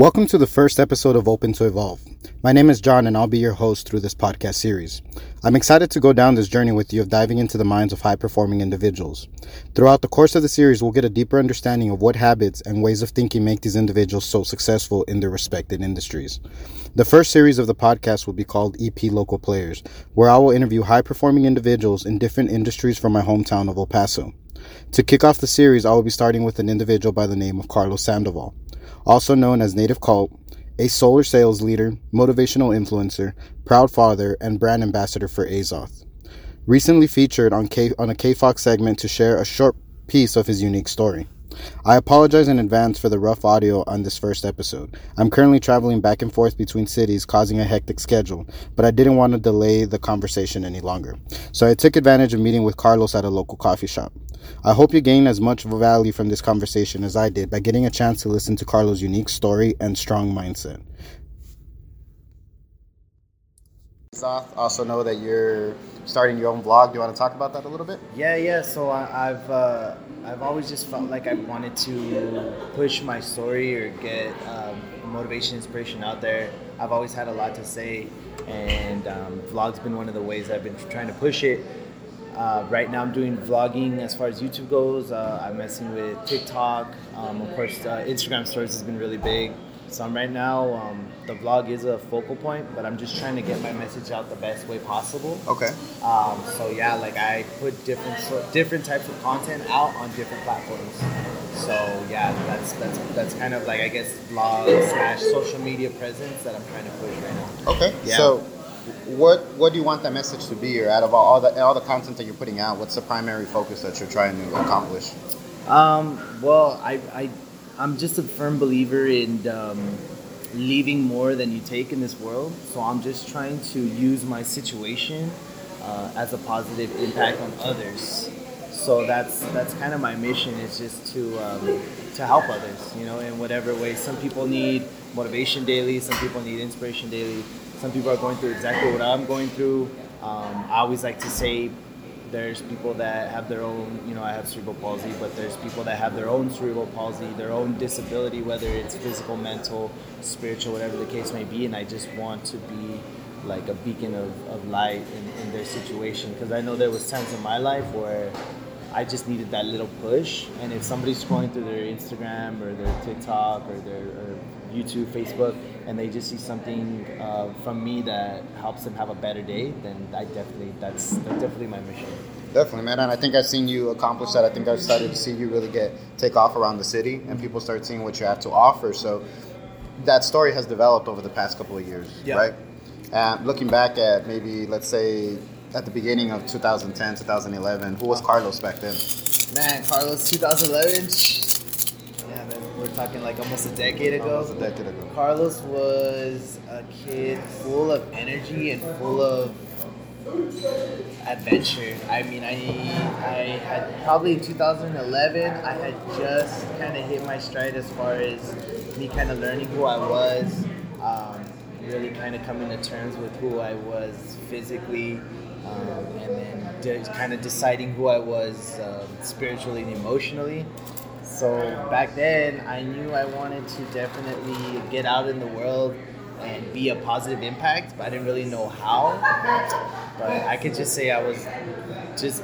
Welcome to the first episode of Open to Evolve. My name is John, and I'll be your host through this podcast series. I'm excited to go down this journey with you of diving into the minds of high performing individuals. Throughout the course of the series, we'll get a deeper understanding of what habits and ways of thinking make these individuals so successful in their respected industries. The first series of the podcast will be called EP Local Players, where I will interview high performing individuals in different industries from my hometown of El Paso. To kick off the series, I will be starting with an individual by the name of Carlos Sandoval also known as Native Cult, a solar sales leader, motivational influencer, proud father, and brand ambassador for Azoth. Recently featured on, K- on a KFOX segment to share a short piece of his unique story. I apologize in advance for the rough audio on this first episode. I'm currently traveling back and forth between cities, causing a hectic schedule, but I didn't want to delay the conversation any longer. So I took advantage of meeting with Carlos at a local coffee shop. I hope you gain as much value from this conversation as I did by getting a chance to listen to Carlos' unique story and strong mindset. Also, know that you're starting your own vlog. Do you want to talk about that a little bit? Yeah, yeah. So I, have uh, I've always just felt like I wanted to push my story or get um, motivation, inspiration out there. I've always had a lot to say, and um, vlog's been one of the ways I've been trying to push it. Uh, right now, I'm doing vlogging as far as YouTube goes. Uh, I'm messing with TikTok. Um, of course, uh, Instagram stories has been really big. So I'm right now, um, the vlog is a focal point, but I'm just trying to get my message out the best way possible. Okay. Um, so yeah, like I put different different types of content out on different platforms. So yeah, that's that's that's kind of like I guess vlog slash social media presence that I'm trying to push right now. Okay. Yeah. So what what do you want that message to be, or out of all the all the content that you're putting out, what's the primary focus that you're trying to accomplish? Um, well, I, I I'm just a firm believer in um, leaving more than you take in this world. So I'm just trying to use my situation uh, as a positive impact on others. So that's that's kind of my mission is just to um, to help others, you know, in whatever way. Some people need motivation daily. Some people need inspiration daily some people are going through exactly what I'm going through. Um, I always like to say there's people that have their own, you know, I have cerebral palsy, but there's people that have their own cerebral palsy, their own disability, whether it's physical, mental, spiritual, whatever the case may be. And I just want to be like a beacon of, of light in, in their situation. Because I know there was times in my life where I just needed that little push. And if somebody's scrolling through their Instagram or their TikTok or their or YouTube, Facebook, and they just see something uh, from me that helps them have a better day, then I definitely that's, that's definitely my mission. Definitely, man. And I think I've seen you accomplish that. I think I've started to see you really get take off around the city, and people start seeing what you have to offer. So that story has developed over the past couple of years, yep. right? And looking back at maybe let's say at the beginning of 2010, 2011, who was Carlos back then? Man, Carlos 2011 we're talking like almost a decade ago. Almost a decade ago. Carlos was a kid full of energy and full of adventure. I mean, I I had probably in 2011. I had just kind of hit my stride as far as me kind of learning who I was, um, really kind of coming to terms with who I was physically, um, and then de- kind of deciding who I was um, spiritually and emotionally. So back then, I knew I wanted to definitely get out in the world and be a positive impact, but I didn't really know how. But I could just say I was just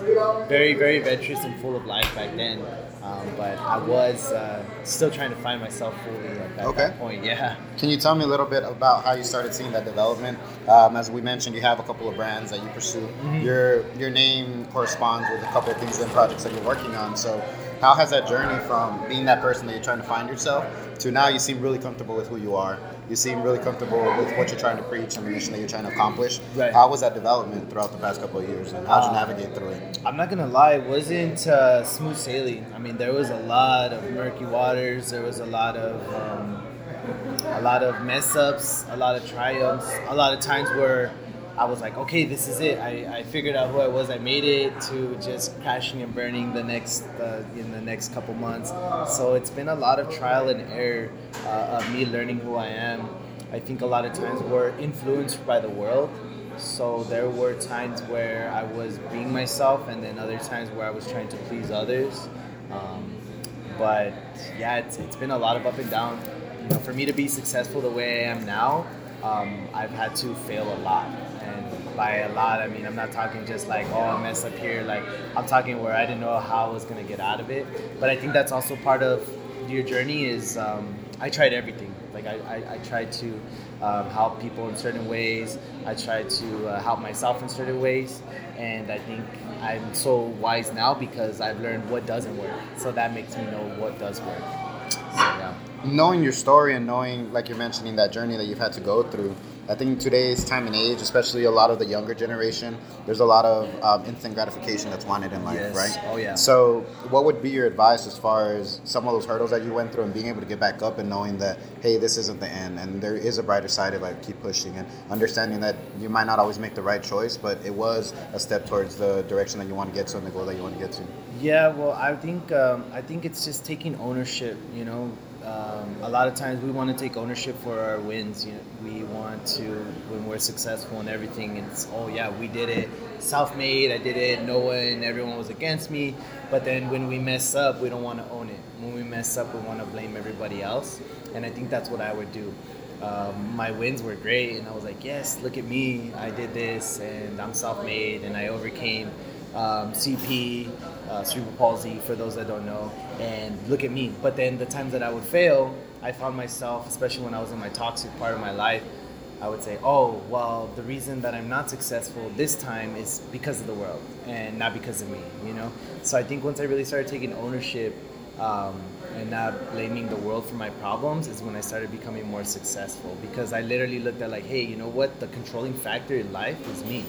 very, very adventurous and full of life back then. Um, but I was uh, still trying to find myself fully at okay. that point. Yeah. Can you tell me a little bit about how you started seeing that development? Um, as we mentioned, you have a couple of brands that you pursue. Mm-hmm. Your your name corresponds with a couple of things and projects that you're working on. So how has that journey from being that person that you're trying to find yourself to now you seem really comfortable with who you are? You seem really comfortable with what you're trying to preach and the mission that you're trying to accomplish. Right. How was that development throughout the past couple of years, and how did you uh, navigate through it? I'm not gonna lie, it wasn't uh, smooth sailing. I mean, there was a lot of murky waters. There was a lot of um, a lot of mess ups, a lot of triumphs, a lot of times where I was like, okay, this is it. I, I figured out who I was. I made it to just crashing and burning the next uh, in the next couple months. So it's been a lot of trial and error uh, of me learning who I am. I think a lot of times we're influenced by the world. So there were times where I was being myself, and then other times where I was trying to please others. Um, but yeah, it's, it's been a lot of up and down you know, for me to be successful the way I am now, um, I've had to fail a lot. By a lot, I mean I'm not talking just like oh I messed up here. Like I'm talking where I didn't know how I was gonna get out of it. But I think that's also part of your journey. Is um, I tried everything. Like I, I, I tried to um, help people in certain ways. I tried to uh, help myself in certain ways, and I think I'm so wise now because I've learned what doesn't work. So that makes me know what does work. So yeah. Knowing your story and knowing, like you're mentioning, that journey that you've had to go through, I think today's time and age, especially a lot of the younger generation, there's a lot of um, instant gratification that's wanted in life, Yes. right? Oh, yeah. So, what would be your advice as far as some of those hurdles that you went through and being able to get back up and knowing that, hey, this isn't the end and there is a brighter side if I keep pushing and understanding that you might not always make the right choice, but it was a step towards the direction that you want to get to and the goal that you want to get to? Yeah, well, I think um, I think it's just taking ownership. You know, um, a lot of times we want to take ownership for our wins. You know, we want to when we're successful and everything. It's oh yeah, we did it, self-made. I did it. No one, everyone was against me. But then when we mess up, we don't want to own it. When we mess up, we want to blame everybody else. And I think that's what I would do. Um, my wins were great, and I was like, yes, look at me. I did this, and I'm self-made, and I overcame um, CP, uh, cerebral palsy, for those that don't know, and look at me. But then the times that I would fail, I found myself, especially when I was in my toxic part of my life, I would say, oh, well, the reason that I'm not successful this time is because of the world and not because of me, you know? So I think once I really started taking ownership um, and not blaming the world for my problems is when I started becoming more successful because I literally looked at like, hey, you know what? The controlling factor in life is me.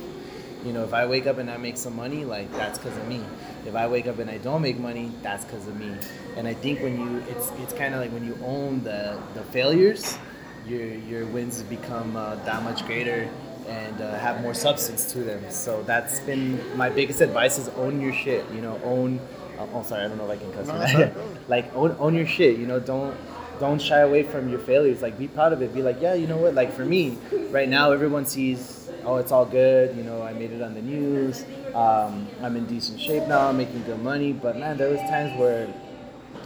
You know, if I wake up and I make some money, like that's because of me. If I wake up and I don't make money, that's because of me. And I think when you, it's it's kind of like when you own the the failures, your your wins become uh, that much greater and uh, have more substance to them. So that's been my biggest advice: is own your shit. You know, own. Oh, oh, sorry, I don't know if I can cuss. No, like own, own your shit. You know, don't don't shy away from your failures. Like be proud of it. Be like, yeah, you know what? Like for me, right now, everyone sees, oh, it's all good. You know, I made it on the news. Um, I'm in decent shape now. I'm making good money. But man, there was times where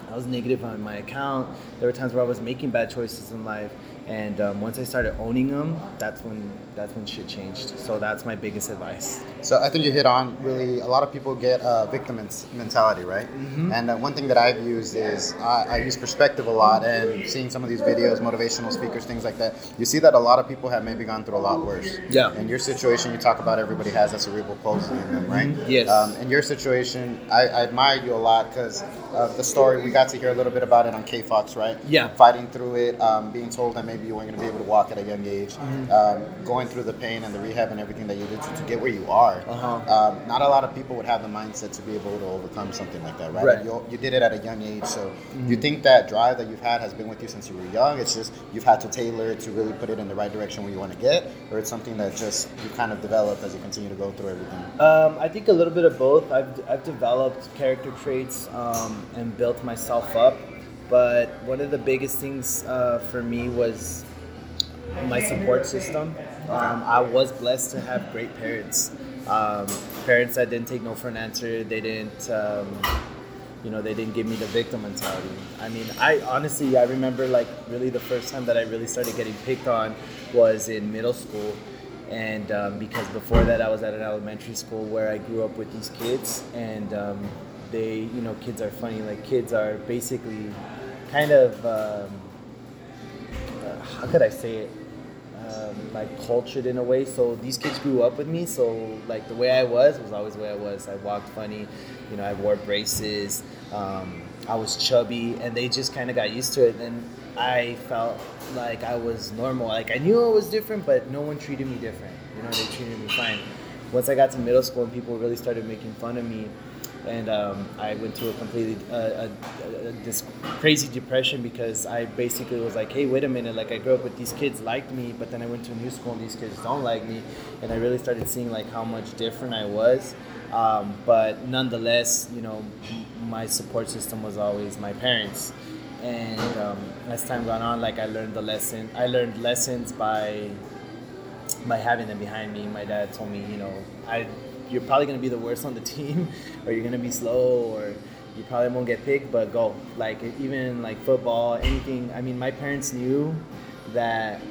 I was negative on my account. There were times where I was making bad choices in life, and um, once I started owning them, that's when that's when shit changed. So that's my biggest advice. So I think you hit on really a lot of people get a victim mentality, right? Mm-hmm. And uh, one thing that I've used is I, I use perspective a lot, and seeing some of these videos, motivational speakers, things like that. You see that a lot of people have maybe gone through a lot worse. Yeah. In your situation, you talk about everybody has a cerebral palsy in them, right? Mhm. Yes. Um, in your situation, I, I admire you a lot because of the story. We got to hear a little bit about it on KFOX, right? Yeah. Fighting through it, um, being told that maybe you weren't going to be able to walk at a young age, Mm-hmm. um, going through the pain and the rehab and everything that you did to, to get where you are. Uh-huh. Um, not a lot of people would have the mindset to be able to overcome something like that, right? Right. You, you did it at a young age, so you think that drive that you've had has been with you since you were young. It's just you've had to tailor it to really put it in the right direction where you want to get, or it's something that just you kind of developed as you continue to go through everything. Um, I think a little bit of both. I've, I've developed character traits um, and built myself up. But one of the biggest things uh, for me was my support system. Um, I was blessed to have great parents. Um, parents that didn't take no for an answer. They didn't, um, you know, they didn't give me the victim mentality. I mean, I honestly, I remember like really the first time that I really started getting picked on was in middle school. And um, because before that, I was at an elementary school where I grew up with these kids, and um, they, you know, kids are funny. Like kids are basically kind of, um, uh, how could I say it? Um, like cultured in a way. So these kids grew up with me. So like the way I was was always the way I was. I walked funny, you know. I wore braces. Um, I was chubby, and they just kind of got used to it. And I felt like I was normal. Like I knew I was different, but no one treated me different. You know, they treated me fine. Once I got to middle school and people really started making fun of me, and um, I went to a completely uh, a, a, this crazy depression because I basically was like, hey, wait a minute, like I grew up with these kids liked me, but then I went to a new school and these kids don't like me, and I really started seeing like how much different I was. Um, but nonetheless, you know, my support system was always my parents, and um, as time gone on, like I learned the lesson. I learned lessons by by having them behind me. My dad told me, you know, I you're probably gonna be the worst on the team, or you're gonna be slow, or you probably won't get picked, but go. Like even like football, anything. I mean, my parents knew that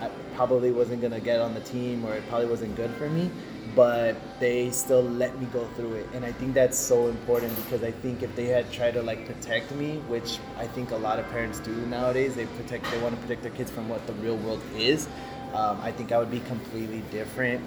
I probably wasn't gonna get on the team, or it probably wasn't good for me. But they still let me go through it, and I think that's so important because I think if they had tried to like protect me, which I think a lot of parents do nowadays, they protect, they want to protect their kids from what the real world is. Um, I think I would be completely different.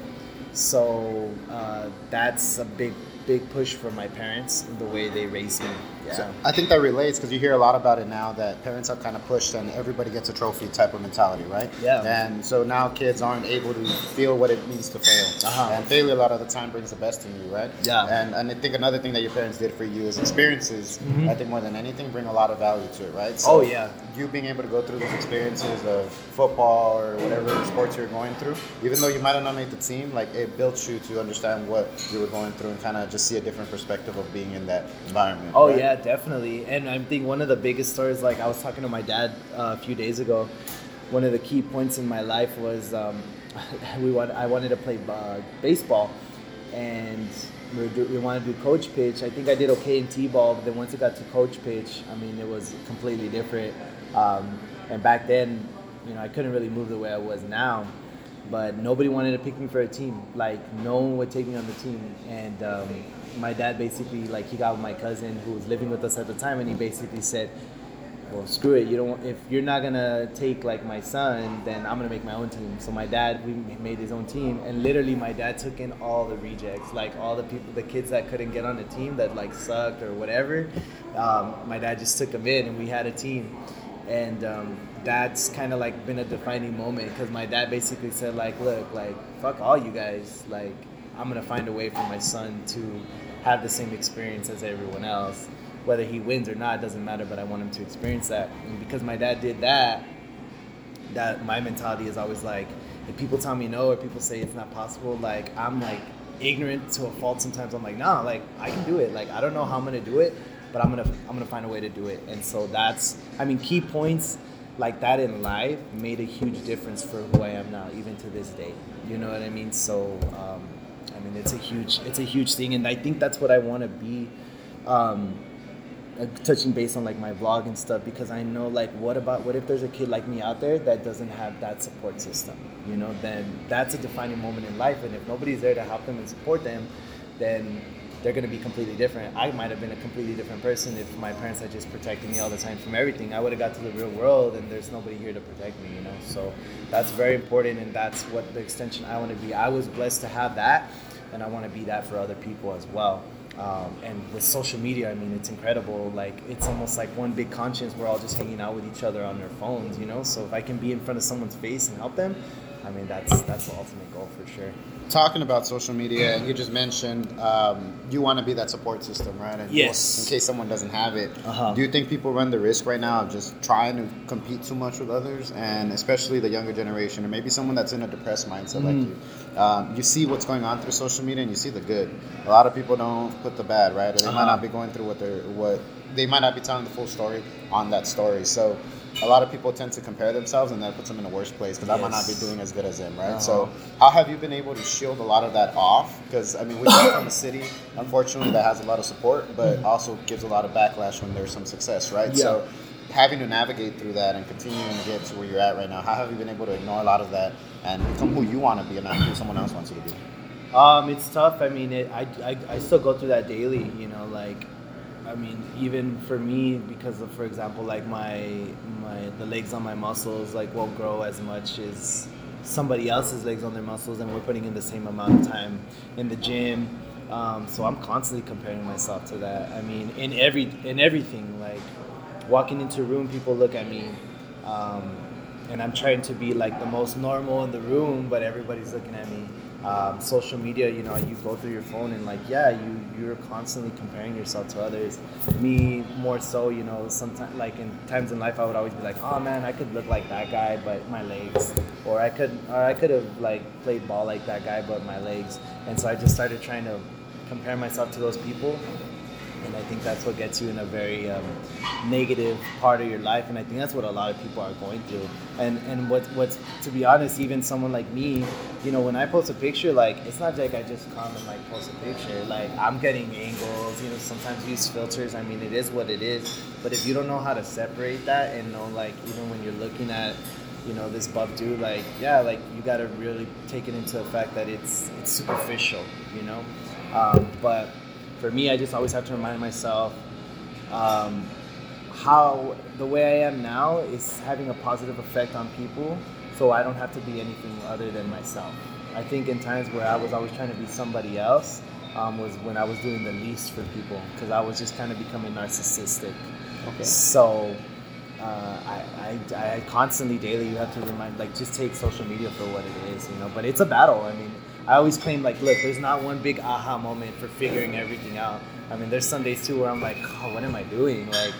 So uh, that's a big big push for my parents the way they raised me. Yeah. So I think that relates because you hear a lot about it now that parents are kind of pushed and everybody gets a trophy type of mentality, right? Yeah. And so now kids aren't able to feel what it means to fail. Uh-huh. And failure a lot of the time brings the best in you, right? Yeah. And and I think another thing that your parents did for you is experiences. Mhm. I think more than anything bring a lot of value to it, right? Oh, yeah. You being able to go through those experiences of football or whatever sports you're going through, even though you might have not made the team, like it built you to understand what you were going through and kind of just see a different perspective of being in that environment. Oh right? yeah, definitely. And I think one of the biggest stories, like I was talking to my dad uh, a few days ago. One of the key points in my life was um, we want I wanted to play uh, baseball, and we, do, we wanted to do coach pitch. I think I did okay in t-ball, but then once it got to coach pitch, I mean it was completely different. Um, and back then, you know, I couldn't really move the way I was now. But nobody wanted to pick me for a team. Like no one would take me on the team, and um, my dad basically like he got with my cousin who was living with us at the time, and he basically said, "Well, screw it. You don't. If you're not gonna take like my son, then I'm gonna make my own team." So my dad, we made his own team, and literally my dad took in all the rejects, like all the people, the kids that couldn't get on the team that like sucked or whatever. Um, my dad just took them in, and we had a team, and. Um, that's kind of like been a defining moment because my dad basically said like look like fuck all you guys like i'm gonna find a way for my son to have the same experience as everyone else. Whether he wins or not doesn't matter but i want him to experience that. And because my dad did that that my mentality is always like if people tell me no or people say it's not possible like i'm like ignorant to a fault sometimes. I'm like nah like i can do it. Like i don't know how i'm gonna do it but i'm gonna i'm gonna find a way to do it. And so that's i mean key points like that in life made a huge difference for who I am now, even to this day. You know what I mean? So, um, mean, it's a huge, it's a huge thing, and I think that's what I want to be. Um, touching base on like my vlog and stuff because I know like what about what if there's a kid like me out there that doesn't have that support system you know then that's a defining moment in life and if nobody's there to help them and support them then they're going to be completely different. I might have been a completely different person if my parents had just protected me all the time from everything. I would have got to the real world and there's nobody here to protect me, you know? So that's very important and that's what the extension I want to be. I was blessed to have that and I want to be that for other people as well. Um, and with social media, I mean, it's incredible. Like, it's almost like one big conscience. We're all just hanging out with each other on their phones, you know? So if I can be in front of someone's face and help them, I mean, that's, that's the ultimate goal for sure talking about social media, and you just mentioned um, you want to be that support system, right? And yes. In case someone doesn't have it, uh-huh. do you think people run the risk right now of just trying to compete too much with others, and especially the younger generation, or maybe someone that's in a depressed mindset mm. like you? Um, you see what's going on through social media, and you see the good. A lot of people don't put the bad, right? Or they uh-huh. might not be going through what they're what they might not be telling the full story on that story. So a lot of people tend to compare themselves and that puts them in a worse place because yes. I might not be doing as good as them, right? Uh-huh. So, how have you been able to shield a lot of that off? Because, I mean, we come from a city, unfortunately, that has a lot of support, but mm-hmm. also gives a lot of backlash when there's some success, right? Yeah. So, having to navigate through that and continuing to get to where you're at right now, how have you been able to ignore a lot of that and become who you want to be and not who someone else wants you to be? Um, it's tough. I mean, it, I, I, I still go through that daily, you know, like I mean, even for me, because of, for example, like my my the legs on my muscles like won't grow as much as somebody else's legs on their muscles, and we're putting in the same amount of time in the gym. Um, so I'm constantly comparing myself to that. I mean, in every in everything, like walking into a room, people look at me, um, and I'm trying to be like the most normal in the room, but everybody's looking at me um, social media, you know, you go through your phone and like, yeah, you you're constantly comparing yourself to others. Me more so, you know, sometimes like in times in life, I would always be like, oh man, I could look like that guy, but my legs, or I could, or I could have like played ball like that guy, but my legs. And so I just started trying to compare myself to those people. And I think that's what gets you in a very um, negative part of your life, and I think that's what a lot of people are going through. And and what what's to be honest, even someone like me, you know, when I post a picture, like it's not like I just come and like post a picture. Like I'm getting angles, you know, sometimes use filters. I mean, it is what it is. But if you don't know how to separate that and know, like, even when you're looking at you know this buff dude like yeah like you got to really take it into the fact that it's it's superficial you know um, but for me i just always have to remind myself um, how the way i am now is having a positive effect on people so i don't have to be anything other than myself i think in times where i was always trying to be somebody else um, was when i was doing the least for people because i was just kind of becoming narcissistic Okay. so uh, I, I, I constantly daily you have to remind like just take social media for what it is you know but it's a battle i mean i always claim like look there's not one big aha moment for figuring everything out. I mean there's some days too where i'm like oh what am i doing? Like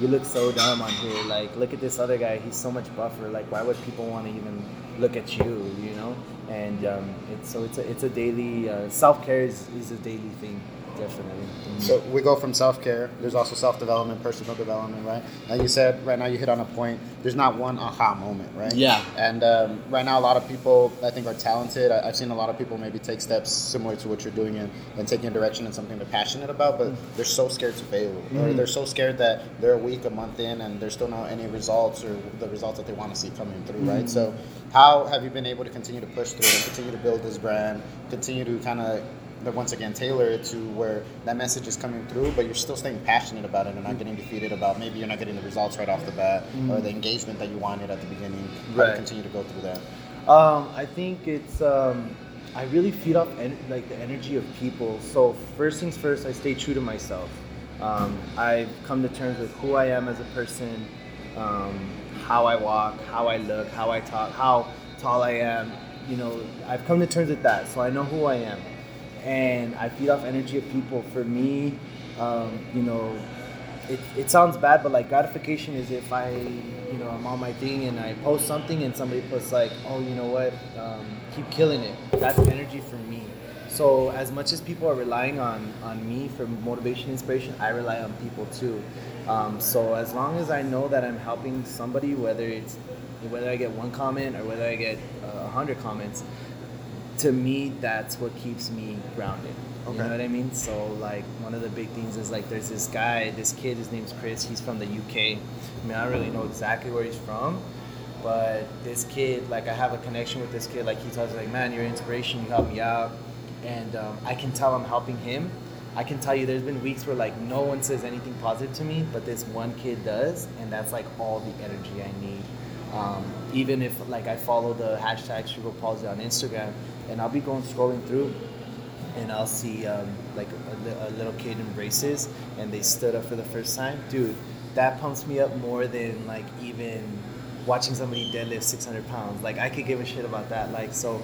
you look so dumb on here. Like look at this other guy. He's so much buffer. Like why would people want to even look at you you know? And um, it's so it's a, it's a daily uh, self-care is, is a daily thing definitely So we go from self care. There's also self development, personal development, right? Like you said right now you hit on a point. There's not one aha moment, right? Yeah. And um, right now, a lot of people I think are talented. I, I've seen a lot of people maybe take steps similar to what you're doing and, and taking a direction in something they're passionate about, but they're so scared to fail, or Mhm. they're so scared that they're a week, a month in, and there's still not any results or the results that they want to see coming through, right? Mhm. So, how have you been able to continue to push through and continue to build this brand, continue to kind of but once again tailor it to where that message is coming through but you're still staying passionate about it and not getting defeated about maybe you're not getting the results right off the bat or the engagement that you wanted at the beginning Right. continue to go through that Um, I think it's um, I really feed off en- like the energy of people. So first things first, I stay true to myself. Um, I've come to terms with who I am as a person, um, how I walk, how I look, how I talk, how tall I am. You know, I've come to terms with that, so I know who I am, and I feed off energy of people. For me, um, you know, it, it sounds bad, but like gratification is if I, you know, I'm on my thing and I post something and somebody puts like, oh, you know what, um, keep killing it. That's energy for me. So as much as people are relying on on me for motivation, inspiration, I rely on people too. Um, so as long as I know that I'm helping somebody, whether it's whether I get one comment or whether I get uh, a hundred comments, to me that's what keeps me grounded. You know what I mean? So like one of the big things is like there's this guy, this kid, his name's Chris. He's from the UK. I mean, I don't really know exactly where he's from, but this kid, like I have a connection with this kid. Like he tells me, like, man, you're an inspiration. You help me out, and um, I can tell I'm helping him. I can tell you, there's been weeks where like no one says anything positive to me, but this one kid does, and that's like all the energy I need. Um, even if like I follow the hashtag cerebral palsy on Instagram, and I'll be going scrolling through, and I'll see um, like a, a little kid in braces, and they stood up for the first time. Dude, that pumps me up more than like even watching somebody deadlift 600 pounds. Like I could give a shit about that. Like so,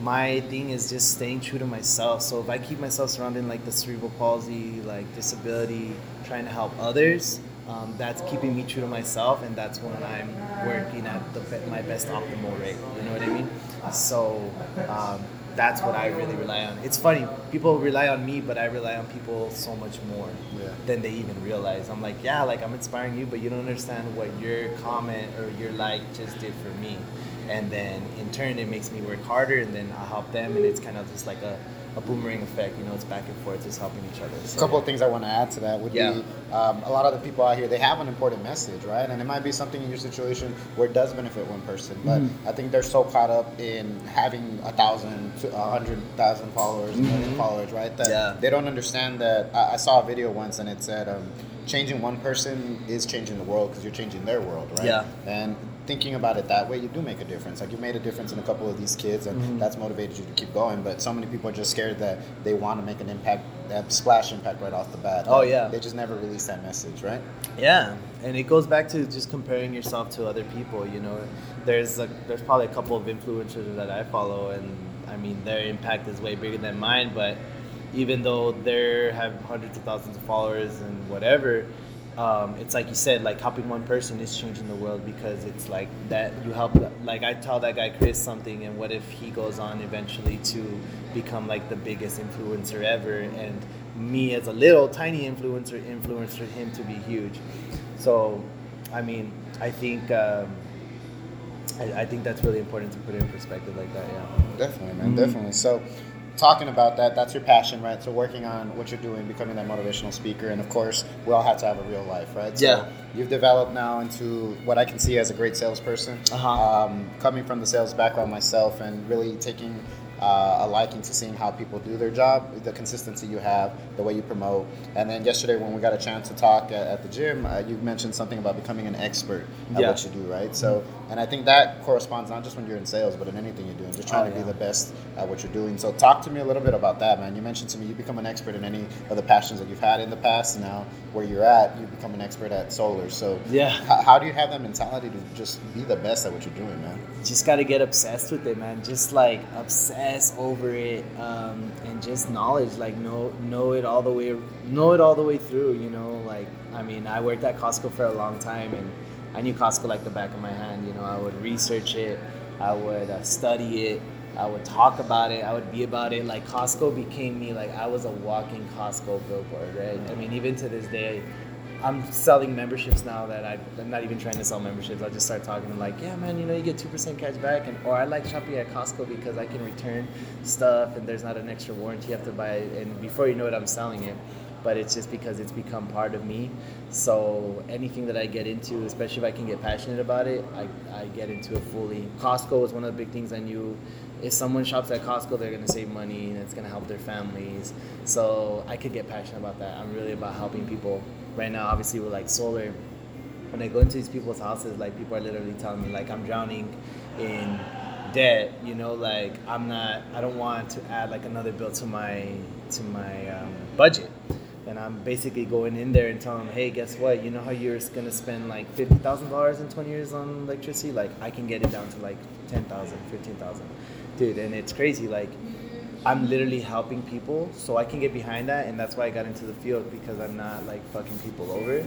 my thing is just staying true to myself. So if I keep myself surrounded in like the cerebral palsy, like disability, trying to help others. Um, that's keeping me true to myself, and that's when I'm working at the, my best optimal rate. You know what I mean? So um, that's what I really rely on. It's funny, people rely on me, but I rely on people so much more Yeah. than they even realize. I'm like, yeah, like I'm inspiring you, but you don't understand what your comment or your like just did for me. And then in turn, it makes me work harder, and then I help them, and it's kind of just like a, a boomerang effect. You know, it's back and forth, just helping each other. a So, couple of things I want to add to that would Yeah. be um, a lot of the people out here they have an important message, right? And it might be something in your situation where it does benefit one person, but Mm-hmm. I think they're so caught up in having a thousand, to a hundred thousand followers, a million followers, right? That Yeah. they don't understand that. I, I saw a video once and it said. Um, Changing one person is changing the world because you're changing their world, right? Yeah. And thinking about it that way, you do make a difference. Like you made a difference in a couple of these kids, and Mhm. that's motivated you to keep going. But so many people are just scared that they want to make an impact, that splash impact right off the bat. Oh, Like, yeah. They just never release that message, right? Yeah, and it goes back to just comparing yourself to other people. You know, there's a, there's probably a couple of influencers that I follow, and I mean their impact is way bigger than mine. But even though they have hundreds of thousands of followers and whatever, um, it's like you said, like helping one person is changing the world because it's like that you help. Like I tell that guy Chris something, and what if he goes on eventually to become like the biggest influencer ever and me as a little tiny influencer influenced him to be huge. So, I mean, I think um, I, I, think that's really important to put it in perspective like that. Yeah, definitely, man, mm-hmm. definitely. So, talking about that, that's your passion, right? So, working on what you're doing, becoming that motivational speaker, and of course, we all have to have a real life, right? So yeah. You've developed now into what I can see as a great salesperson. Uh-huh. Um, coming from the sales background myself, and really taking uh, a liking to seeing how people do their job, the consistency you have, the way you promote. And then yesterday, when we got a chance to talk at, at the gym, uh, you mentioned something about becoming an expert at yeah. what you do, right? So, and I think that corresponds not just when you're in sales, but in anything you're doing, just trying oh, to be the best at what you're doing. So, talk to me a little bit about that, man. You mentioned to me you become an expert in any of the passions that you've had in the past. Now, where you're at, you become an expert at solar. So, yeah, h- how do you have that mentality to just be the best at what you're doing, man? Just got to get obsessed with it, man. Just like obsess over it, um, and just knowledge, like know know it all the way, know it all the way through. You know, like I mean, I worked at Costco for a long time and I knew Costco like the back of my hand. You know, I would research it, I would uh, study it, I would talk about it, I would be about it. Like Costco became me like I was a walking Costco billboard, right? I mean, even to this day, I'm selling memberships now that I, am not even trying to sell memberships. I just start talking them like, yeah, man, you know, you get two percent cash back, and or I like shopping at Costco because I can return stuff and there's not an extra warranty you have to buy, and before you know it, I'm selling it but it's just because it's become part of me. So anything that I get into, especially if I can get passionate about it, I, I get into it fully. Costco was one of the big things I knew. If someone shops at Costco, they're gonna save money and it's gonna help their families. So I could get passionate about that. I'm really about helping people. Right now, obviously, with like solar, when I go into these people's houses, like people are literally telling me like I'm drowning in debt. You know, like I'm not. I don't want to add like another bill to my to my um, budget and I'm basically going in there and telling them, hey, guess what? You know how you're gonna spend like fifty thousand dollars in twenty years on electricity? Like I can get it down to like 10,000, 15,000. dude. And it's crazy. Like I'm literally helping people, so I can get behind that, and that's why I got into the field because I'm not like fucking people over.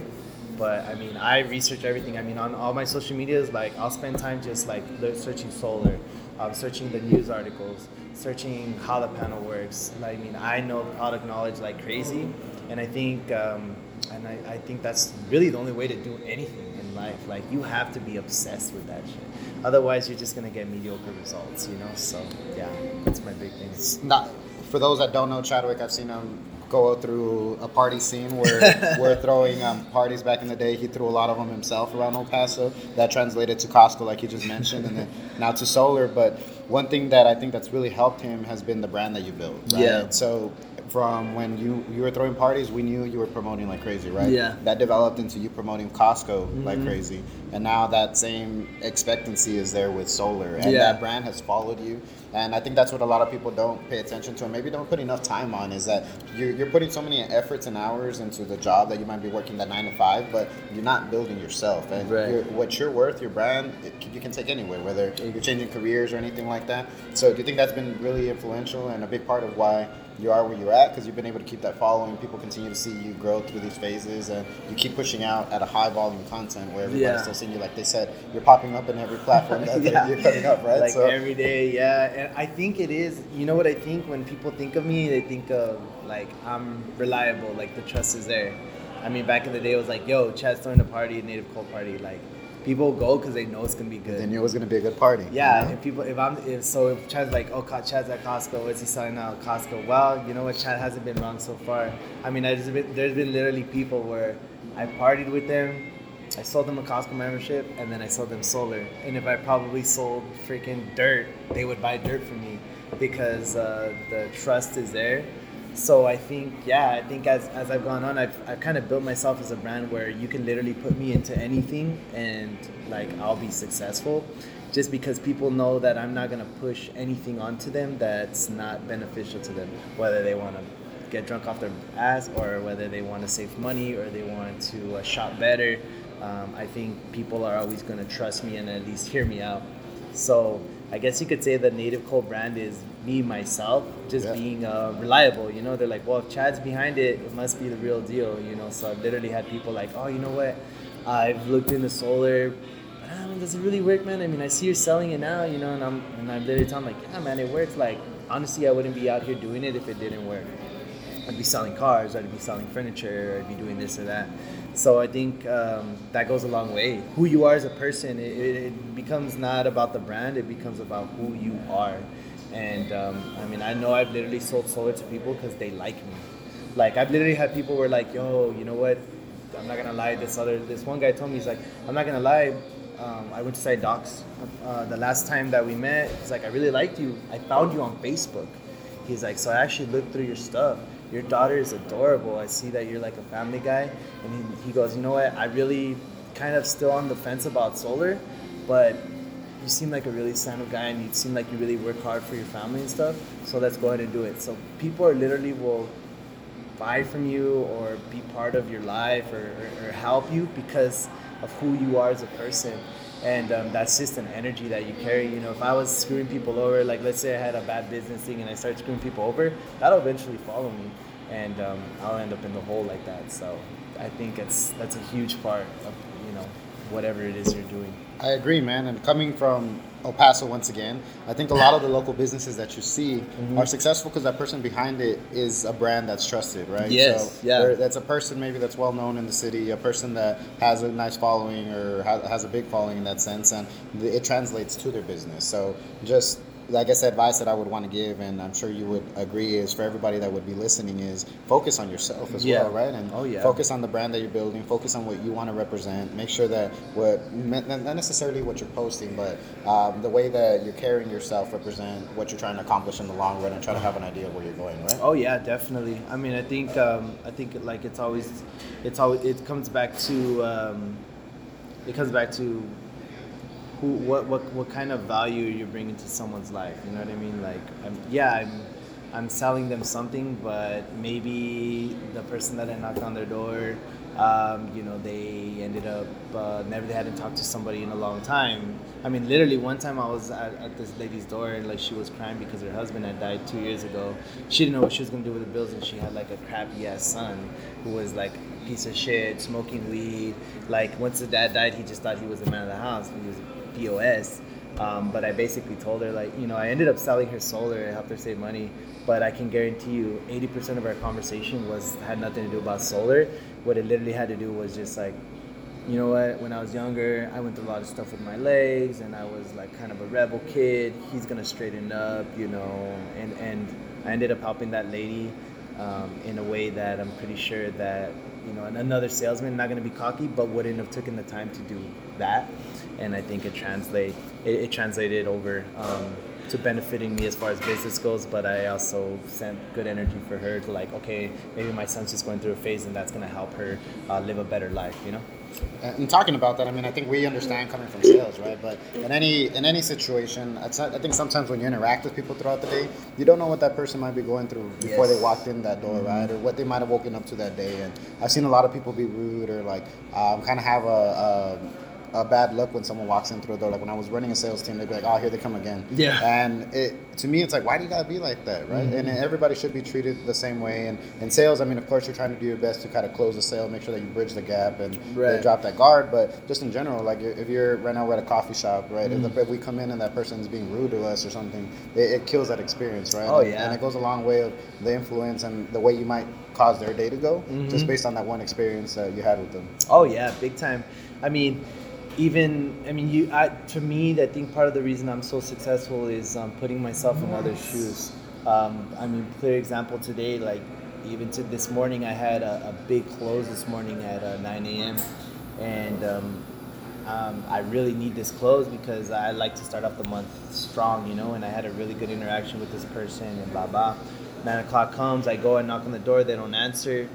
But I mean, I research everything. I mean, on all my social medias, like I'll spend time just like searching solar, um, searching the news articles, searching how the panel works. Like, I mean, I know product knowledge like crazy and I think um, and I, I think that's really the only way to do anything in life. Like you have to be obsessed with that shit. Otherwise, you're just gonna get mediocre results, you know. So yeah, that's my big thing. It's not for those that don't know Chadwick. I've seen him go through a party scene where we're throwing um, parties back in the day. He threw a lot of them himself around El Paso. That translated to Costco, like you just mentioned, and then now to solar. But one thing that I think that's really helped him has been the brand that you built. Right? Yeah. So from when you you were throwing parties, we knew you were promoting like crazy, right? Yeah. That developed into you promoting Costco mm-hmm. like crazy, and now that same expectancy is there with solar, and yeah. that brand has followed you. And I think that's what a lot of people don't pay attention to, and maybe don't put enough time on. Is that you're, you're putting so many efforts and hours into the job that you might be working that nine to five, but you're not building yourself. And right. you're, what you're worth, your brand, it, you can take anywhere, whether you're changing careers or anything like that. So do you think that's been really influential and a big part of why you are where you're at because you've been able to keep that following. People continue to see you grow through these phases, and you keep pushing out at a high volume content where everybody's yeah. still seeing you. Like they said, you're popping up in every platform that yeah. you're coming up, right? Like so. every day, yeah. And I think it is. You know what I think when people think of me, they think of like I'm reliable, like the trust is there. I mean, back in the day, it was like, yo, Chad's throwing a party, a native cold party, like people go because they know it's gonna be good. They knew it was gonna be a good party. Yeah, you know? if people, if I'm, if so, if Chad's like, oh, Chad's at Costco, what's he selling now? Costco. Well, you know what? Chad hasn't been wrong so far. I mean, there's been, there's been literally people where I partied with them. I sold them a Costco membership, and then I sold them solar. And if I probably sold freaking dirt, they would buy dirt from me because uh, the trust is there so I think, yeah, I think as, as I've gone on, I've, I've kind of built myself as a brand where you can literally put me into anything and like I'll be successful just because people know that I'm not going to push anything onto them that's not beneficial to them, whether they want to get drunk off their ass or whether they want to save money or they want to uh, shop better. Um, I think people are always going to trust me and at least hear me out. So I guess you could say the Native Cold brand is me myself, just yeah. being uh, reliable. You know, they're like, well, if Chad's behind it, it must be the real deal. You know, so I've literally had people like, oh, you know what? I've looked into solar. I mean, does it really work, man? I mean, I see you're selling it now, you know, and I'm and I'm literally telling them like, yeah, man, it works. Like, honestly, I wouldn't be out here doing it if it didn't work. I'd be selling cars, I'd be selling furniture, I'd be doing this or that. So I think um, that goes a long way. Who you are as a person, it, it, becomes not about the brand; it becomes about who you are. And um, I mean, I know I've literally sold solar to people because they like me. Like I've literally had people were like, "Yo, you know what? I'm not gonna lie. This other, this one guy told me he's like, I'm not gonna lie. Um, I went to Side Docs uh, the last time that we met. He's like, I really liked you. I found you on Facebook. He's like, so I actually looked through your stuff. Your daughter is adorable. I see that you're like a family guy. And he, he goes, you know what? I really kind of still on the fence about solar, but you seem like a really stand-up guy and you seem like you really work hard for your family and stuff. So let's go ahead and do it. So people are literally will buy from you or be part of your life or, or, or help you because of who you are as a person and um, that's just an energy that you carry. You know, if I was screwing people over, like let's say I had a bad business thing and I start screwing people over, that'll eventually follow me, and um, I'll end up in the hole like that. So I think it's that's a huge part of you know whatever it is you're doing. I agree, man. And coming from El Paso once again, I think a lot of the local businesses that you see mm-hmm. are successful because that person behind it is a brand that's trusted, right? Yes, so yeah. That's a person maybe that's well known in the city, a person that has a nice following or has a big following in that sense, and it translates to their business. So just I guess the advice that I would want to give, and I'm sure you would agree, is for everybody that would be listening, is focus on yourself as yeah. well, right? And oh, yeah. focus on the brand that you're building. Focus on what you want to represent. Make sure that what not necessarily what you're posting, but um, the way that you're carrying yourself represent what you're trying to accomplish in the long run, and try to have an idea of where you're going, right? Oh yeah, definitely. I mean, I think um, I think like it's always it's always it comes back to um, it comes back to who what what what kind of value you're bringing to someone's life. You know what I mean? Like, I'm, yeah, I'm I'm selling them something, but maybe the person that I knocked on their door, um, you know, they ended up uh, never they hadn't talked to somebody in a long time. I mean, literally one time I was at, at, this lady's door and like she was crying because her husband had died two years ago. She didn't know what she was gonna do with the bills, and she had like a crappy ass son who was like a piece of shit, smoking weed. Like once the dad died, he just thought he was the man of the house. He was POS. Um, but I basically told her like, you know, I ended up selling her solar. I helped her save money, but I can guarantee you, 80% of our conversation was had nothing to do about solar. What it literally had to do was just like, you know what? When I was younger, I went through a lot of stuff with my legs, and I was like kind of a rebel kid. He's gonna straighten up, you know, and and I ended up helping that lady um, in a way that I'm pretty sure that you know another salesman not to be cocky but wouldn't have taken the time to do that and i think it translate it, it translated over um, to benefiting me as far as business goes but i also sent good energy for her to like okay maybe my son's just going through a phase and that's going to help her uh, live a better life you know and talking about that, I mean, I think we understand coming from sales, right? But in any in any situation, I think sometimes when you interact with people throughout the day, you don't know what that person might be going through before yes. they walked in that door, mm-hmm. right? Or what they might have woken up to that day. And I've seen a lot of people be rude or like um, kind of have a, a a bad look when someone walks in through a door. Like when I was running a sales team, they'd be like, "Oh, here they come again." Yeah. And it to me, it's like, why do you gotta be like that, right? Mm-hmm. And everybody should be treated the same way. And in sales, I mean, of course, you're trying to do your best to kind of close the sale, make sure that you bridge the gap and right. drop that guard. But just in general, like if you're right now we're at a coffee shop, right? Mm-hmm. If, if, we come in and that person's being rude to us or something, it, it kills that experience, right? Oh and, yeah. And it goes a long way of the influence and the way you might cause their day to go, mm-hmm. just based on that one experience that you had with them. Oh yeah, big time. I mean even I mean you I, to me I think part of the reason I'm so successful is um, putting myself in other shoes. Um, I mean, clear example today, like even to this morning, I had a, a big close this morning at uh, 9 a.m. and um, um, I really need this close because I like to start off the month strong, you know. And I had a really good interaction with this person and blah blah. Nine o'clock comes, I go and knock on the door, they don't answer.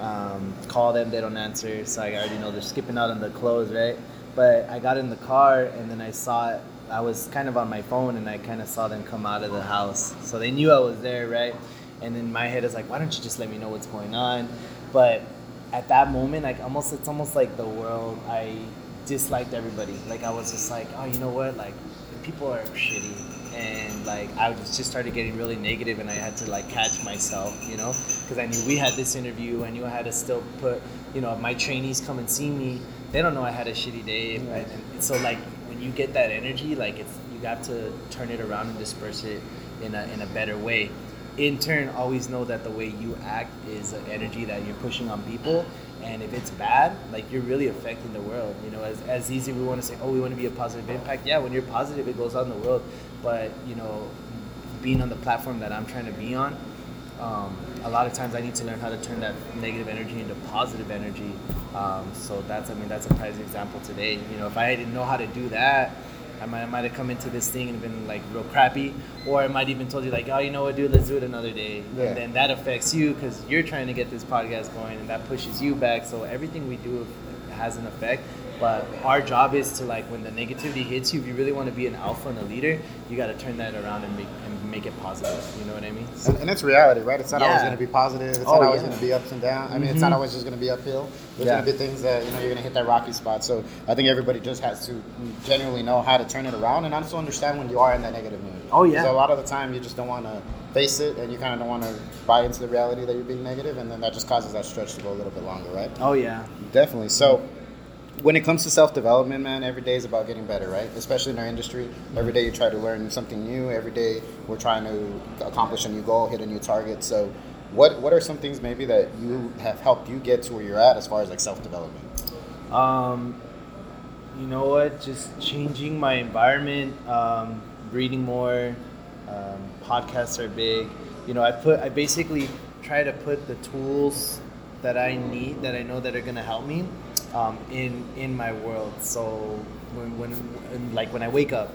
Um, call them, they don't answer, so I already know they're skipping out on the close, right? But I got in the car and then I saw it. I was kind of on my phone and I kind of saw them come out of the house. So they knew I was there, right? And in my head, is like, why don't you just let me know what's going on? But at that moment, like almost, it's almost like the world. I disliked everybody. Like I was just like, oh, you know what? Like people are shitty, and like I just started getting really negative, and I had to like catch myself, you know, because I knew we had this interview. I knew I had to still put, you know, my trainees come and see me they don't know I had a shitty day. Right? And so like when you get that energy, like it's you got to turn it around and disperse it in a in a better way. in turn always know that the way you act is an energy that you're pushing on people and if it's bad like you're really affecting the world you know as, as easy we want to say oh we want to be a positive impact yeah when you're positive it goes out in the world but you know being on the platform that i'm trying to be on um, a lot of times I need to learn how to turn that negative energy into positive energy. Um, so that's, I mean, that's a prize example today. You know, if I didn't know how to do that, I might, I might have come into this thing and been like real crappy, or I might even told you like, oh, you know what, dude, let's do it another day. Yeah. And then that affects you because you're trying to get this podcast going, and that pushes you back. So everything we do has an effect. But our job is to like when the negativity hits you, if you really want to be an alpha and a leader, you got to turn that around and make and make it positive. You know what I mean? So, And, and it's reality, right? It's not always going to be positive. It's Oh, not always yeah. going to be ups and downs. I mean, it's not Mhm. always just going to be uphill. There's Yeah. going to be things that you know you're going to hit that rocky spot. So I think everybody just has to genuinely know how to turn it around and also understand when you are in that negative mood. Oh, yeah. So a lot of the time you just don't want to face it, and you kind of don't want to buy into the reality that you're being negative, and then that just causes that stretch to go a little bit longer, right? oh yeah. Definitely. So, when it comes to self development, man, every day is about getting better, right? Especially in our industry. Every day you try to learn something new. Every day we're trying to accomplish a new goal, hit a new target. So, what what are some things maybe that you have helped you get to where you're at as far as like self development? Um, you know what? Just changing my environment, um, reading more. Um, podcasts are big. You know, I put I basically try to put the tools that I need that I know that are gonna help me um, in in my world. So when, when like when I wake up,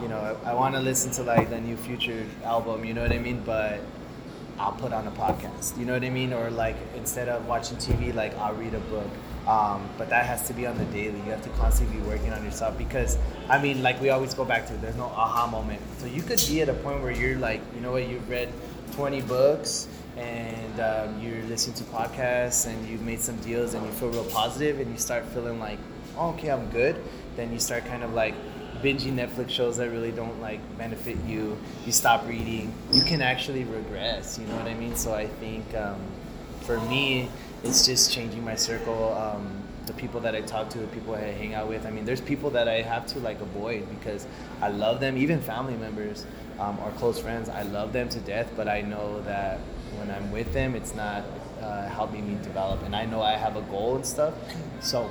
you know, I, I want to listen to like the new Future album. You know what I mean? But I'll put on a podcast. You know what I mean? Or like instead of watching TV, like I'll read a book. Um, but that has to be on the daily. You have to constantly be working on yourself because I mean, like we always go back to, there's no aha moment. So you could be at a point where you're like, you know what, you've read 20 books and um, you're listening to podcasts and you've made some deals and you feel real positive and you start feeling like, oh, okay, I'm good. Then you start kind of like binging Netflix shows that really don't like benefit you. You stop reading. You can actually regress. You know what I mean? So I think um, for me, it's just changing my circle. Um, the people that I talk to, the people I hang out with. I mean, there's people that I have to like avoid because I love them, even family members um, or close friends. I love them to death, but I know that when I'm with them, it's not uh, helping me develop. And I know I have a goal and stuff, so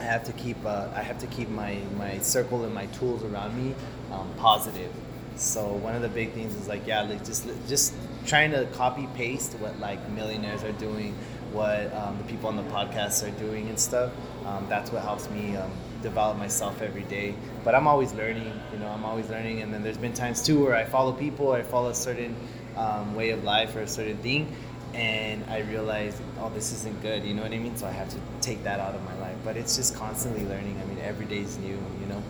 I have to keep uh, I have to keep my my circle and my tools around me um, positive. So one of the big things is like yeah, like just just trying to copy paste what like millionaires are doing, what um, the people on the podcast are doing and stuff. Um, that's what helps me um, develop myself every day. But I'm always learning, you know, I'm always learning. And then there's been times too where I follow people, I follow certain um, way of life or a certain thing, and I realized, oh, this isn't good. You know what I mean? So I have to take that out of my life. But it's just constantly learning. I mean, every day's new. You know.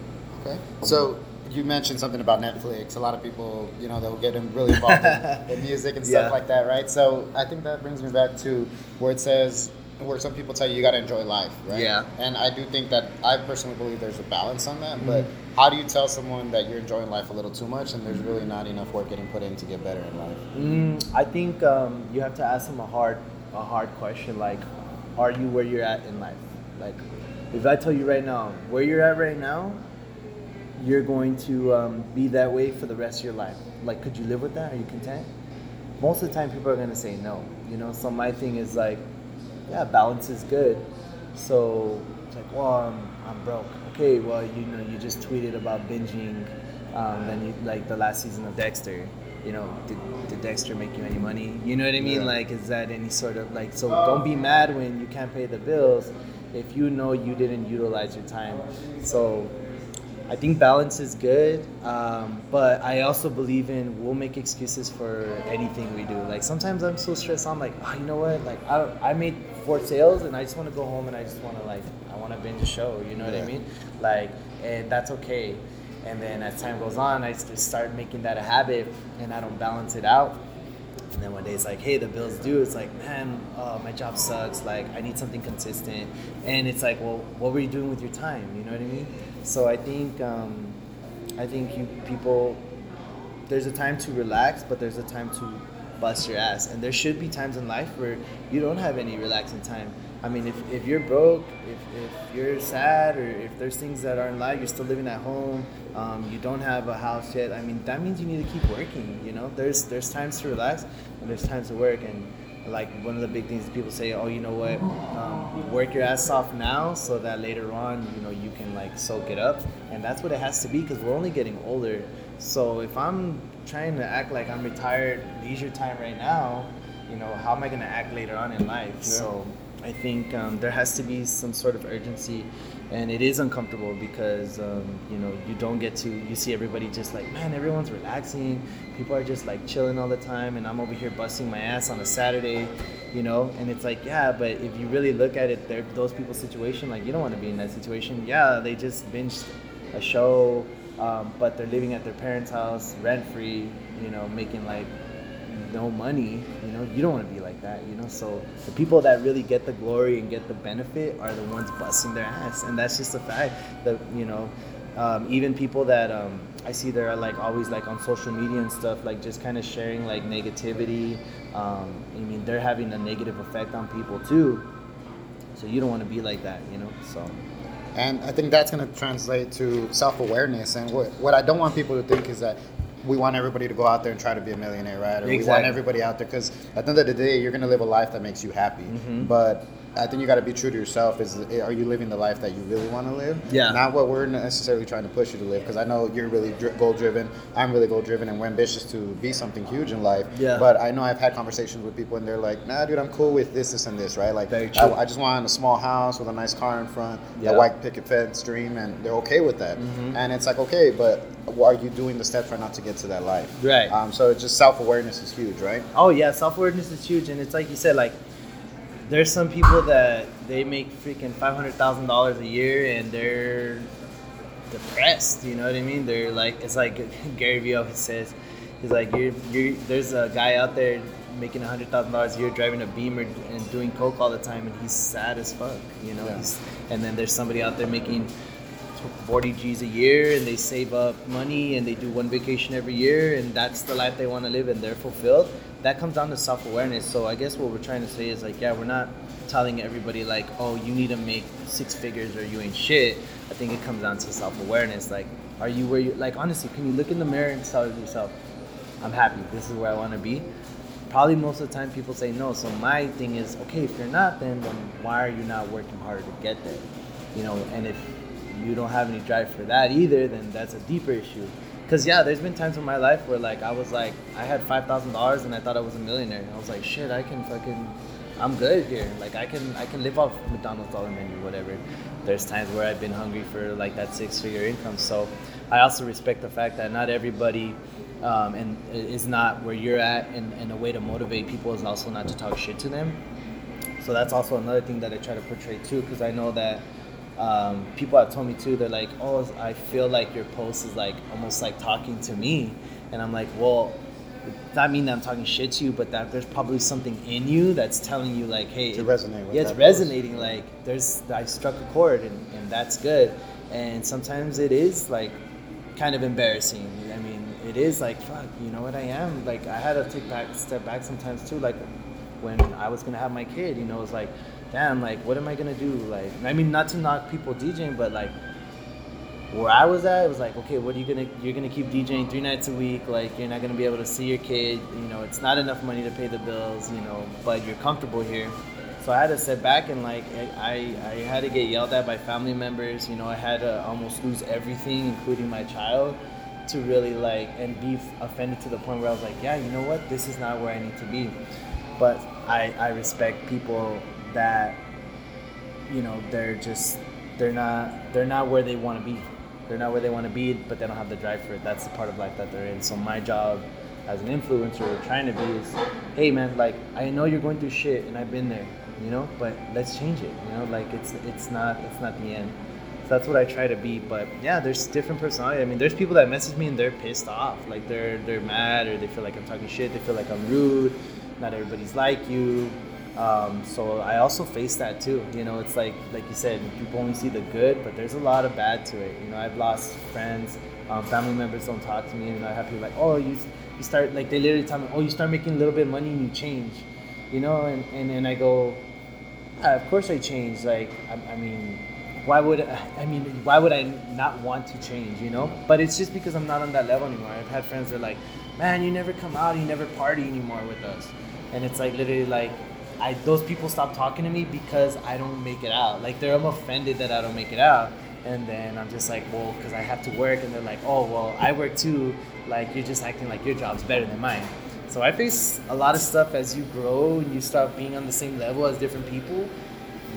Okay. So you mentioned something about Netflix. A lot of people, you know, they'll get in- really involved in, in music and stuff Yeah. like that, right? So I think that brings me back to where it says, where some people tell you you got to enjoy life, right? Yeah. And I do think that I personally believe there's a balance on that. But Mm-hmm. How do you tell someone that you're enjoying life a little too much and there's really not enough work getting put in to get better in life? Mm, I think um, you have to ask them a hard, a hard question like, are you where you're at in life? Like, if I tell you right now where you're at right now, you're going to um, be that way for the rest of your life. Like, could you live with that? Are you content? Most of the time, people are gonna say no. You know, so my thing is like, yeah, balance is good. So it's like, well, I'm, I'm broke. Okay, well, you know, you just tweeted about binging. Um, then you like the last season of Dexter. You know, did, did Dexter make you any money? You know what I mean? Yeah. Like, is that any sort of like? So don't be mad when you can't pay the bills if you know you didn't utilize your time. So I think balance is good, um, but I also believe in we'll make excuses for anything we do. Like sometimes I'm so stressed, I'm like, oh, you know what? Like I, I made four sales and I just want to go home and I just want to like I want to binge a show. You know what I mean? Like, and that's okay. And then as time goes on, I just start making that a habit, and I don't balance it out. And then one day it's like, hey, the bills due. It's like, man, uh, my job sucks. Like, I need something consistent. And it's like, well, what were you doing with your time? You know what I mean? So I think, um, I think you people, there's a time to relax, but there's a time to bust your ass. And there should be times in life where you don't have any relaxing time. I mean, if, if you're broke, if, if you're sad, or if there's things that aren't live, you're still living at home, um, you don't have a house yet. I mean, that means you need to keep working. You know, there's there's times to relax and there's times to work. And like one of the big things people say, oh, you know what, um, work your ass off now so that later on, you know, you can like soak it up. And that's what it has to be because we're only getting older. So if I'm trying to act like I'm retired, leisure time right now, you know, how am I going to act later on in life? Yeah. So I think um, there has to be some sort of urgency, and it is uncomfortable because um, you know you don't get to you see everybody just like man everyone's relaxing, people are just like chilling all the time, and I'm over here busting my ass on a Saturday, you know, and it's like yeah, but if you really look at it, those people's situation like you don't want to be in that situation. Yeah, they just binged a show, um, but they're living at their parents' house rent free, you know, making like no money, you know, you don't want to be like that, you know. So the people that really get the glory and get the benefit are the ones busting their ass, and that's just a fact. That you know, um, even people that um, I see they're like always like on social media and stuff, like just kind of sharing like negativity. Um, I mean, they're having a negative effect on people too. So you don't want to be like that, you know. So. And I think that's going to translate to self awareness. And what, what I don't want people to think is that we want everybody to go out there and try to be a millionaire, right? Or exactly. we want everybody out there because at the end of the day, you're going to live a life that makes you happy. Mm-hmm. But I think you got to be true to yourself. Is are you living the life that you really want to live? Yeah. Not what we're necessarily trying to push you to live. Because I know you're really goal driven. I'm really goal driven, and we're ambitious to be something huge in life. Yeah. But I know I've had conversations with people, and they're like, "Nah, dude, I'm cool with this, this, and this, right? Like, I, I, just want a small house with a nice car in front, yeah. a white picket fence, dream, and they're okay with that. Mm-hmm. And it's like, okay, but are you doing the steps right now to get to that life? Right. Um, so it's just self awareness is huge, right? Oh yeah, self awareness is huge, and it's like you said, like there's some people that they make freaking five hundred thousand dollars a year and they're depressed. You know what I mean? They're like it's like Gary Vee always says, he's like you're, you're there's a guy out there making hundred thousand dollars a year driving a Beamer and doing coke all the time and he's sad as fuck. You know, yeah. and then there's somebody out there making 40 G's a year and they save up money and they do one vacation every year and that's the life they want to live and they're fulfilled that comes down to self awareness. So I guess what we're trying to say is like, yeah, we're not telling everybody like, oh, you need to make six figures or you ain't shit. I think it comes down to self awareness. Like, are you where you like? Honestly, can you look in the mirror and tell yourself, I'm happy. This is where I want to be. Probably most of the time people say no. So my thing is, okay, if you're not, then, then why are you not working harder to get there? You know, and if you don't have any drive for that either, then that's a deeper issue. Cause yeah, there's been times in my life where like I was like I had five thousand dollars and I thought I was a millionaire. I was like, shit, I can fucking, I'm good here. Like I can I can live off McDonald's dollar menu, whatever. There's times where I've been hungry for like that six figure income. So I also respect the fact that not everybody um, and is not where you're at, and, and a way to motivate people is also not to talk shit to them. So that's also another thing that I try to portray too, because I know that um, people have told me too they're like oh i feel like your post is like almost like talking to me. And i'm like well that mean that i'm talking shit to you but that there's probably something in you that's telling you like hey to resonate yeah it's resonating post. like there's i struck a chord and, and that's good. And sometimes it is like kind of embarrassing. I mean it is like fuck you know what i am? Like i had to take back step back sometimes too like when i was gonna have my kid you know it's like damn, like, what am I gonna do? Like, I mean, not to knock people DJing, but like, where I was at, it was like, okay, what are you gonna? You're gonna keep DJing three nights a week. Like, you're not gonna be able to see your kid. You know, it's not enough money to pay the bills. You know, but you're comfortable here. So I had to sit back and like I, I had to get yelled at by family members. You know, I had to almost lose everything, including my child, to really like and be offended to the point where I was like, yeah, you know what, this is not where I need to be. But I, I respect people that you know they're just they're not they're not where they want to be. They're not where they want to be but they don't have the drive for it. That's the part of life that they're in. So my job as an influencer trying to be is hey man like i know you're going through shit and i've been there you know but let's change it you know? Like it's it's not it's not the end. So that's what i try to be but yeah there's different personality. I mean there's people that message me and they're pissed off. Like they're they're mad or they feel like i'm talking shit. They feel like i'm rude not everybody's like you um, so I also face that too. You know, it's like like you said, people only see the good, but there's a lot of bad to it. You know, I've lost friends, um, family members don't talk to me, and I have people like, oh, you you start like they literally tell me, oh, you start making a little bit of money and you change. You know, and and, and I go, Yeah, of course I change. Like, I, I mean, why would I mean why would I not want to change? You know, but it's just because I'm not on that level anymore. I've had friends that are like, man, you never come out, you never party anymore with us, and it's like literally like. I, those people stop talking to me because I don't make it out. Like they're I'm offended that I don't make it out, and then I'm just like, well, because I have to work, and they're like, oh, well, I work too. Like you're just acting like your job's better than mine. So I face a lot of stuff as you grow and you start being on the same level as different people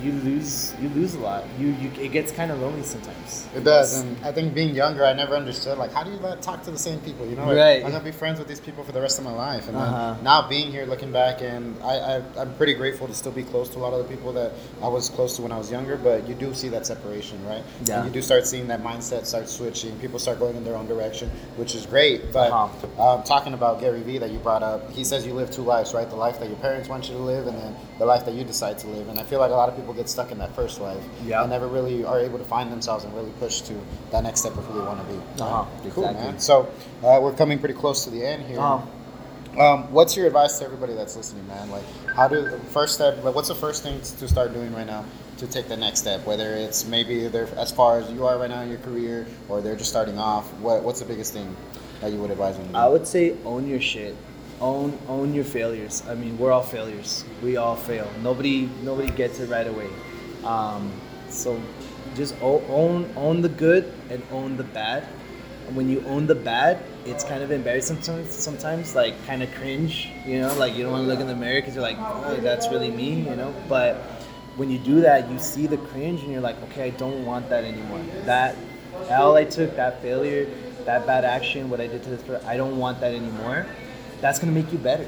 you lose you lose a lot. You you it gets kind of lonely sometimes. It does, and I think being younger, I never understood like how do you let talk to the same people? You know, like, right? I'm gonna be friends with these people for the rest of my life, and uh-huh. now being here, looking back, and I, I am pretty grateful to still be close to a lot of the people that I was close to when I was younger. But you do see that separation, right? Yeah. And you do start seeing that mindset start switching. People start going in their own direction, which is great. But uh-huh. um, talking about Gary Vee that you brought up, he says you live two lives, right? The life that your parents want you to live, and then the life that you decide to live. And I feel like a lot of people get stuck in that first life yeah. and never really are able to find themselves and really push to that next step of who they want to be. Uh-huh. Cool, exactly. man. So uh, we're coming pretty close to the end here. Uh-huh. Um, what's your advice to everybody that's listening, man? Like, how do first step? Like, what's the first thing to start doing right now to take the next step? Whether it's maybe they're as far as you are right now in your career, or they're just starting off. What What's the biggest thing that you would advise them? I would say own your shit own own your failures. I mean, we're all failures. We all fail. Nobody nobody gets it right away. Um, so just own own the good and own the bad. And when you own the bad, it's kind of embarrassing sometimes. Sometimes, like kind of cringe. You know, like you don't want to look in the mirror because you're like, oh, that's really me. You know, but when you do that, you see the cringe and you're like, okay, I don't want that anymore. That L I took, that failure, that bad action, what I did to this person, I don't want that anymore that's gonna make you better.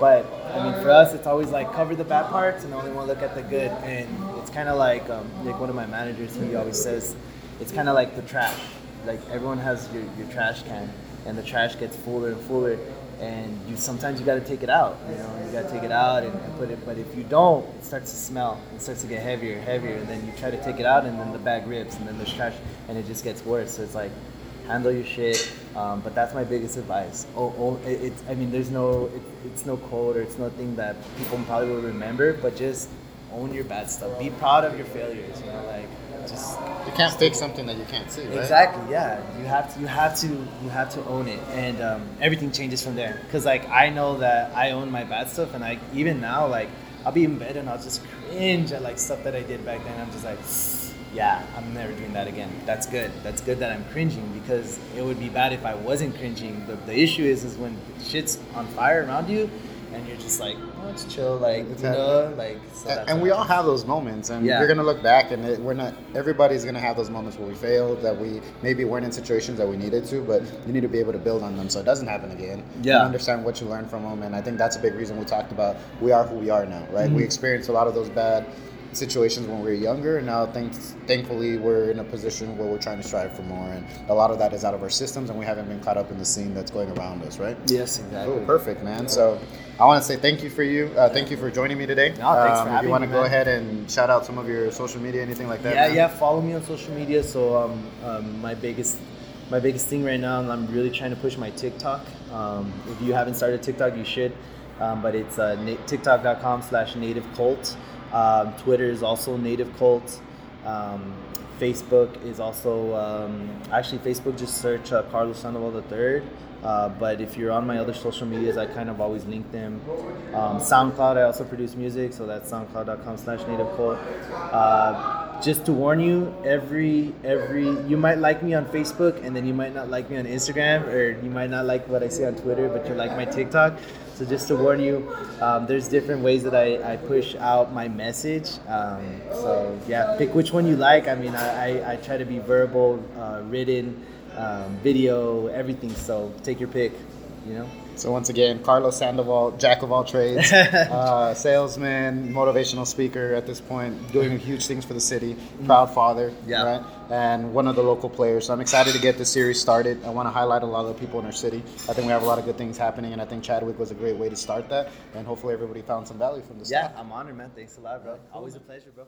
But I mean, for us, it's always like cover the bad parts and only want to look at the good. And it's kind of like um, like one of my managers, he always says, it's kind of like the trash. Like everyone has your, your trash can, and the trash gets fuller and fuller. And you sometimes you got to take it out. You know, you got to take it out and, and, put it. But if you don't, it starts to smell. It starts to get heavier, heavier. And then you try to take it out, and then the bag rips, and then there's trash, and it just gets worse. So it's like handle your shit. Um, but that's my biggest advice. Oh, oh it, it's I mean, there's no it, it's no code or it's nothing that people probably will remember, but just own your bad stuff. Be proud of your failures. You know, like just you can't fix something that you can't see. Right? Exactly. Yeah, you have to you have to you have to own it, and um, everything changes from there. Cause like I know that I own my bad stuff, and I even now like I'll be in bed and I'll just cringe at like stuff that I did back then. I'm just like yeah, I'm never doing that again. That's good. That's good that I'm cringing because it would be bad if I wasn't cringing. The, the issue is, is when shit's on fire around you, and you're just like, oh, it's chill, like you know, like. So and, we all have those moments, and yeah. you're gonna look back, and it, we're not. Everybody's gonna have those moments where we failed, that we maybe weren't in situations that we needed to, but you need to be able to build on them so it doesn't happen again. Yeah. And understand what you learned from them, and I think that's a big reason we talked about. We are who we are now, right? Mm-hmm. We experienced a lot of those bad situations when we were younger. And now thanks, thankfully we're in a position where we're trying to strive for more. And a lot of that is out of our systems and we haven't been caught up in the scene that's going around us right? Yes exactly. Oh, perfect man. So i want to say thank you for you uh, thank you for joining me today. No, thanks um, for if you want to go ahead and shout out some of your social media anything like that yeah man? yeah follow me on social media. So um, um, my biggest my biggest thing right now i'm really trying to push my tiktok. Um, if you haven't started tiktok you should. Um, but it's uh, tiktok.com slash native cult um, Twitter is also Native Cult. Um, Facebook is also um, actually Facebook. Just search uh, Carlos Sandoval III. Uh, but if you're on my other social medias, I kind of always link them. Um, SoundCloud, I also produce music, so that's soundcloud.com/slash native cult. Uh, just to warn you, every every you might like me on Facebook, and then you might not like me on Instagram, or you might not like what I say on Twitter, but you like my TikTok. So just to warn you, um, there's different ways that I, I push out my message. Um, so yeah, pick which one you like. I mean, I, I, I try to be verbal, uh, written, um, video, everything. So take your pick, you know. So once again, Carlos Sandoval, jack of all trades, uh, salesman, motivational speaker at this point, doing huge things for the city, proud father, yeah. right? And one of the local players. So I'm excited to get this series started. I want to highlight a lot of the people in our city. I think we have a lot of good things happening, and I think Chadwick was a great way to start that. And hopefully everybody found some value from this. Yeah, I'm honored, man. Thanks a lot, bro. Always a pleasure, bro.